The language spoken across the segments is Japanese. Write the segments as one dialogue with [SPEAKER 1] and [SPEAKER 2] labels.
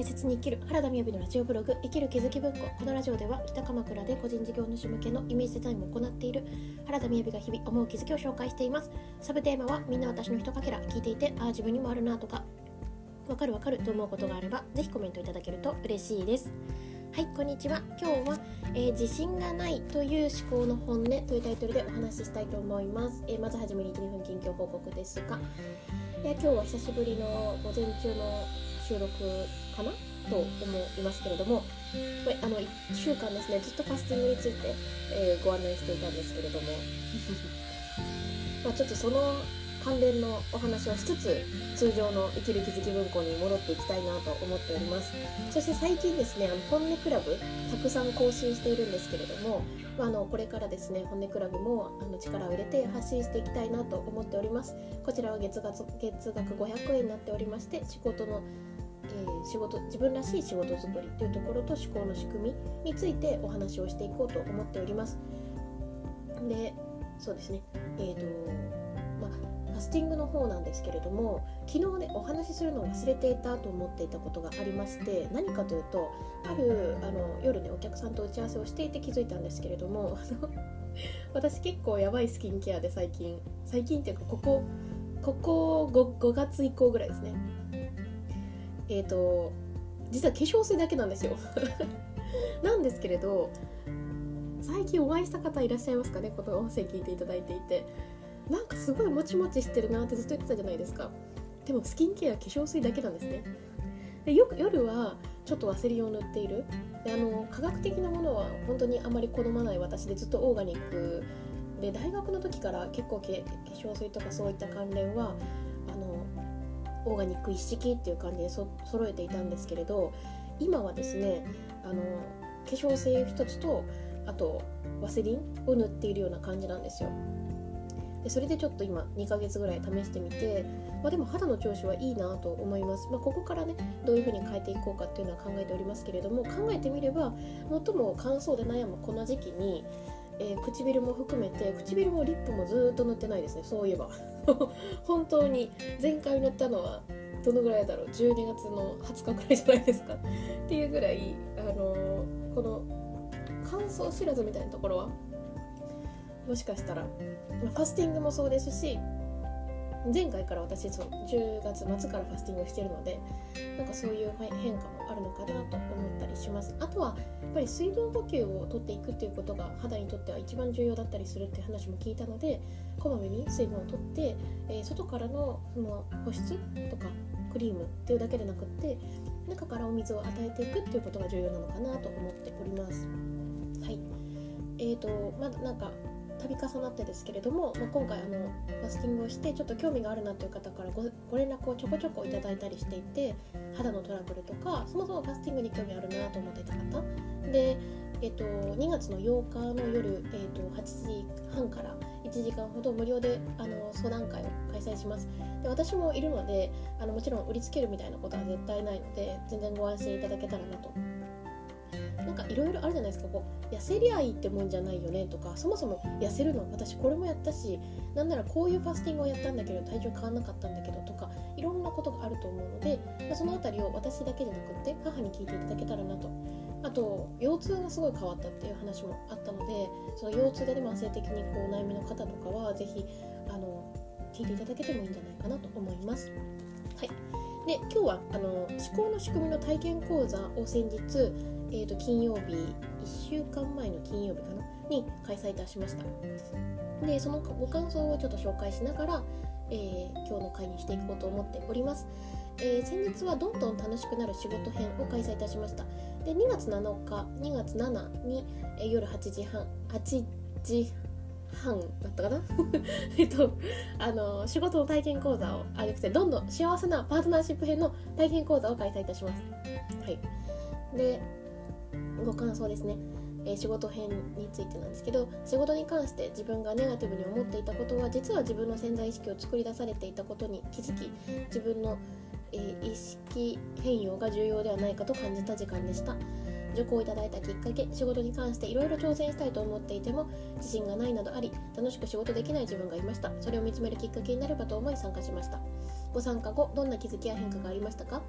[SPEAKER 1] 大切に生きる原田みやびのラジオブログ生きる気づき文庫。このラジオでは北鎌倉で個人事業主向けのイメージデザインを行っている原田みやびが日々思う気づきを紹介しています。サブテーマはみんな私のひとかけら聞いていてああ自分にもあるなとかわかるわかると思うことがあればぜひコメントいただけると嬉しいです。はいこんにちは。今日は、えー、自信がないという思考の本音というタイトルでお話ししたいと思います、えー、まずはじめに12分近況報告ですが、え今日は久しぶりの午前中の収録かな？と思いますけれども、あの1週間ですねずっとファスティングについて、えー、ご案内していたんですけれども。まあちょっとその関連のお話をしつつ通常の生きる気づき文庫に戻っていきたいなと思っております。そして最近ですねあの本音クラブたくさん更新しているんですけれども、まあ、あのこれからですね本音クラブもあの力を入れて発信していきたいなと思っております。こちらは月額月額500円になっておりまして仕事のえ、仕事自分らしい仕事作りというところと思考の仕組みについてお話をしていこうと思っております。でそうですねえーとまあ、ファスティングの方なんですけれども昨日ねお話しするのを忘れていたと思っていたことがありまして何かというとあるあの夜ねお客さんと打ち合わせをしていて気づいたんですけれども 私結構やばいスキンケアで最近最近っていうかここここ 5, 5月以降ぐらいですねえっ、ー、と実は化粧水だけなんですよ。なんですけれど最近お会いした方いらっしゃいますかね？この音声聞いていただいていて。なんかすごいもちもちしてるなってずっと言ってたじゃないですか。でもスキンケア化粧水だけなんですね。でよく夜はちょっとワセリンを塗っている。であの科学的なものは本当にあまり好まない私でずっとオーガニック。で大学の時から結構化粧水とかそういった関連はあのオーガニック一式っていう感じでそ揃えていたんですけれど今はですねあの化粧水一つとあとワセリンを塗っているような感じなんですよ。でそれでちょっと今2ヶ月ぐらい試してみて、まあ、でも肌の調子はいいなと思います、まあ、ここからねどういう風に変えていこうかっていうのは考えておりますけれども考えてみれば最も乾燥で悩むこの時期にえー、唇も含めて唇もリップもずっと塗ってないですねそういえば。本当に前回塗ったのはどのぐらいだろう12月の20日くらいじゃないですか。っていうぐらい、あのー、この乾燥知らずみたいなところはもしかしたら、ま、ファスティングもそうですし前回から私その10月末からファスティングをしてるのでなんかそういう変化もあるのかなと思ったりします。あとはやっぱり水分補給をとっていくっていうことが肌にとっては一番重要だったりするって話も聞いたのでこまめに水分をとって、えー、外からのその保湿とかクリームっていうだけでなくって中からお水を与えていくっていうことが重要なのかなと思っております。はい。えーとまだなんか度重なってですけれども、まあ、今回あのファスティングをしてちょっと興味があるなという方からごご連絡をちょこちょこいただいたりしていて肌のトラブルとかそもそもファスティングに興味あるなと思っていた方。で、えっと、2月の8日の夜、えっと、8時半から1時間ほど無料であの相談会を開催します。で私もいるのであのもちろん売りつけるみたいなことは絶対ないので全然ご安心いただけたらなとなんかいろいろあるじゃないですか。こう痩せりゃいいってもんじゃないよねとかそもそも痩せるの私これもやったしなんならこういうファスティングをやったんだけど体重変わんなかったんだけどとかいろんなことがあると思うので、まあ、その辺りを私だけじゃなくって母に聞いていただけたらなと。あと腰痛がすごい変わったっていう話もあったのでその腰痛で、ね、慢性的にこう悩みの方とかは是非あの聞いていただけてもいいんじゃないかなと思います。はい、で今日はあの思考の仕組みの体験講座を先日えー、と金曜日1週間前の金曜日かな？に開催いたしました。でそのご感想をちょっと紹介しながら、えー、今日の会にしていこうと思っております、えー、先日はどんどん楽しくなる仕事編を開催いたしました。で2月7日2月7に、えー、夜8時半8時半だったかな？えっとあの仕事の体験講座をあげてどんどん幸せなパートナーシップ編の体験講座を開催いたします。はい。でご感想ですね、えー、仕事編についてなんですけど仕事に関して自分がネガティブに思っていたことは実は自分の潜在意識を作り出されていたことに気づき自分の、えー、意識変容が重要ではないかと感じた時間でした。受講いただいたきっかけ仕事に関していろいろ挑戦したいと思っていても自信がないなどあり楽しく仕事できない自分がいました。それを見つめるきっかけになればと思い参加しました。ご参加後どんな気づきや変化がありましたか？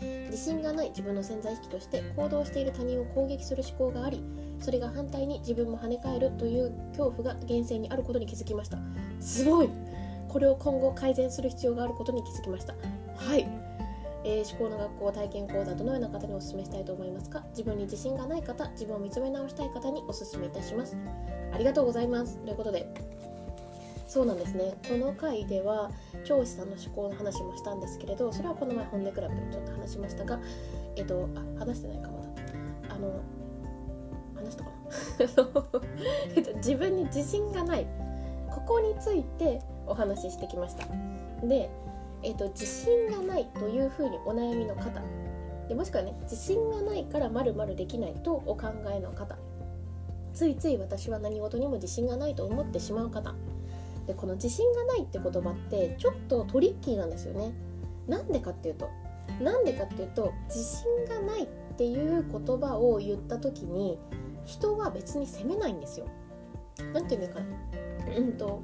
[SPEAKER 1] 自信がない自分の潜在意識として行動している他人を攻撃する思考がありそれが反対に自分も跳ね返るという恐怖が厳正にあることに気づきました。すごい！これを今後改善する必要があることに気づきました。はい。えー、思考の学校体験講座どのような方にお勧めしたいと思いますか？自分に自信がない方自分を見つめ直したい方にお勧めいたします。ありがとうございます。ということでそうなんですね。この回では教師さんの思考の話もしたんですけれどそれはこの前本音クラブでもちょっと話しましたがえっとあ話してないかまだ。あの話したかな。えっと自分に自信がない。ここについてお話ししてきました。で、えっと、自信がないというふうにお悩みの方。でもしくはね自信がないからまるまるできないとお考えの方。ついつい私は何事にも自信がないと思ってしまう方。でこの自信がないって言葉ってちょっとトリッキーなんですよね。なんでかっていうとなんでかっていうと自信がないっていう言葉を言った時に人は別に責めないんですよ。なんていうのかなうんと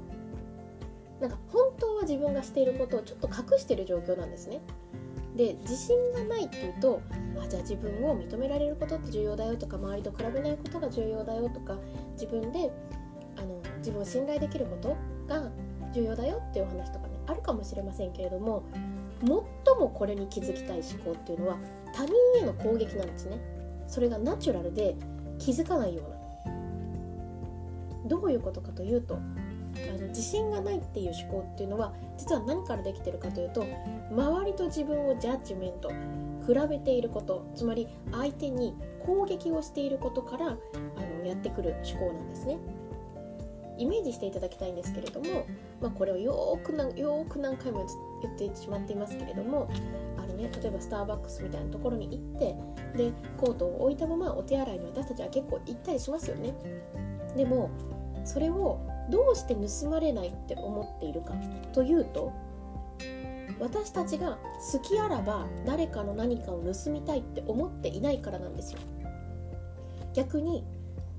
[SPEAKER 1] なんか本当は自分がしていることをちょっと隠してる状況なんですね。で自信がないっていうとあじゃあ自分を認められることって重要だよとか周りと比べないことが重要だよとか自分であの自分を信頼できることが重要だよっていうお話とかねあるかもしれませんけれども最もこれに気づきたい思考っていうのは他人への攻撃なんですね。それがナチュラルで気づかないような。どういうことかというとあの自信がないっていう思考っていうのは実は何からできてるかというと周りと自分をジャッジメント比べていること。つまり相手に攻撃をしていることからあのやってくる思考なんですね。イメージしていただきたいんですけれども、まあ、これをよーくなよく何回も言ってしまっていますけれどもあの、ね、例えばスターバックスみたいなところに行ってでコートを置いたままお手洗いに私たちは結構行ったりしますよね。でもそれをどうして盗まれないって思っているかというと私たちが好きあらば誰かの何かを盗みたいって思っていないからなんですよ。逆に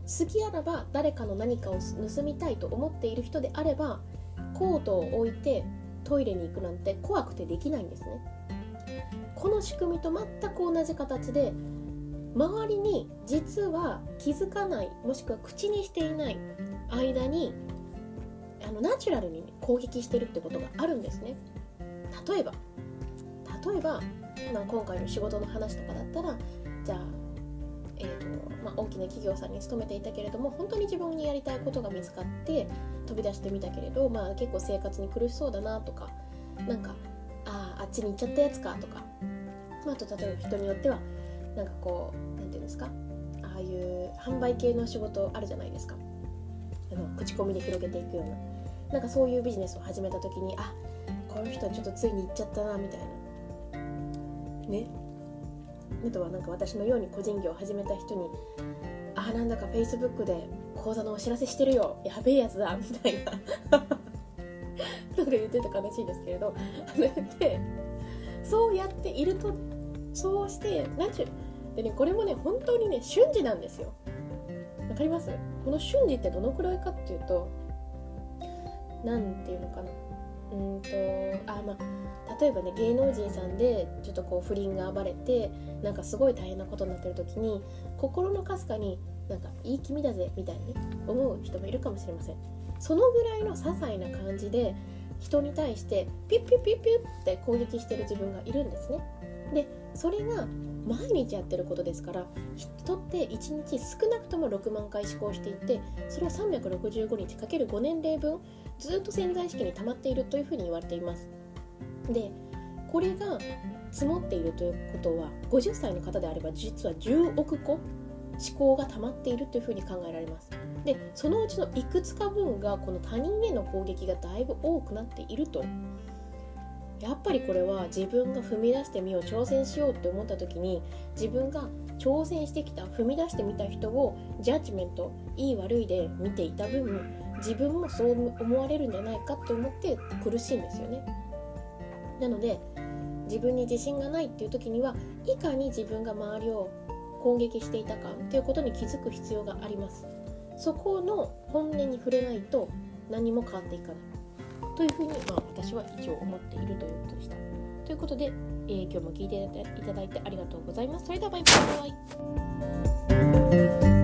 [SPEAKER 1] 好きあらば誰かの何かを盗みたいと思っている人であればコートを置いてトイレに行くなんて怖くてできないんですね。この仕組みと全く同じ形で周りに実は気づかないもしくは口にしていない間にあのナチュラルに攻撃してるってことがあるんですね。例えば例えば、まあ、今回の仕事の話とかだったらじゃあ、まあ、大きな企業さんに勤めていたけれども本当に自分にやりたいことが見つかって飛び出してみたけれど、まあ、結構生活に苦しそうだなとかなんかああっちに行っちゃったやつかとか、まあ、あと例えば人によってはなんかこう何て言うんですかああいう販売系の仕事あるじゃないですか。あの口コミで広げていくような。なんかそういうビジネスを始めた時にあこの人ちょっとついに行っちゃったなみたいな。ね。あとはなんか私のように個人業を始めた人にああなんだか Facebook で講座のお知らせしてるよ。やべえやつだみたいな。なんか言ってた悲しいですけれど。でそうやっているとそうしてナチュでねこれもね本当にね瞬時なんですよ。わかります？この瞬時ってどのくらいかっていうと何て言うのかな。うんとあまあ例えばね芸能人さんでちょっとこう不倫が暴れてなんかすごい大変なことになってる時に心のかすかになんかいい気味だぜみたいに、ね、思う人もいるかもしれません。そのぐらいの些細な感じで人に対してピュッピュッピュッピュッって攻撃してる自分がいるんですね。でそれが毎日やってることですから人って1日少なくとも6万回思考していてそれは365日かける5年齢分ずっと潜在意識に溜まっているというふうに言われています。でこれが積もっているということは50歳の方であれば実は10億個思考が溜まっているというふうに考えられます。でそのうちのいくつか分がこの他人への攻撃がだいぶ多くなっていると。やっぱりこれは自分が踏み出してみよう挑戦しようって思った時に自分が挑戦してきた踏み出してみた人をジャッジメントいい悪いで見ていた分自分もそう思われるんじゃないかって思って苦しいんですよね。なので自分に自信がないっていう時にはいかに自分が周りを攻撃していたかっていうことに気づく必要があります。そこの本音に触れないと何も変わっていかない。というふうに、まあ、私は一応思っているということでした。ということで、えー今日も聞いていただいてありがとうございます。それではバイバイ。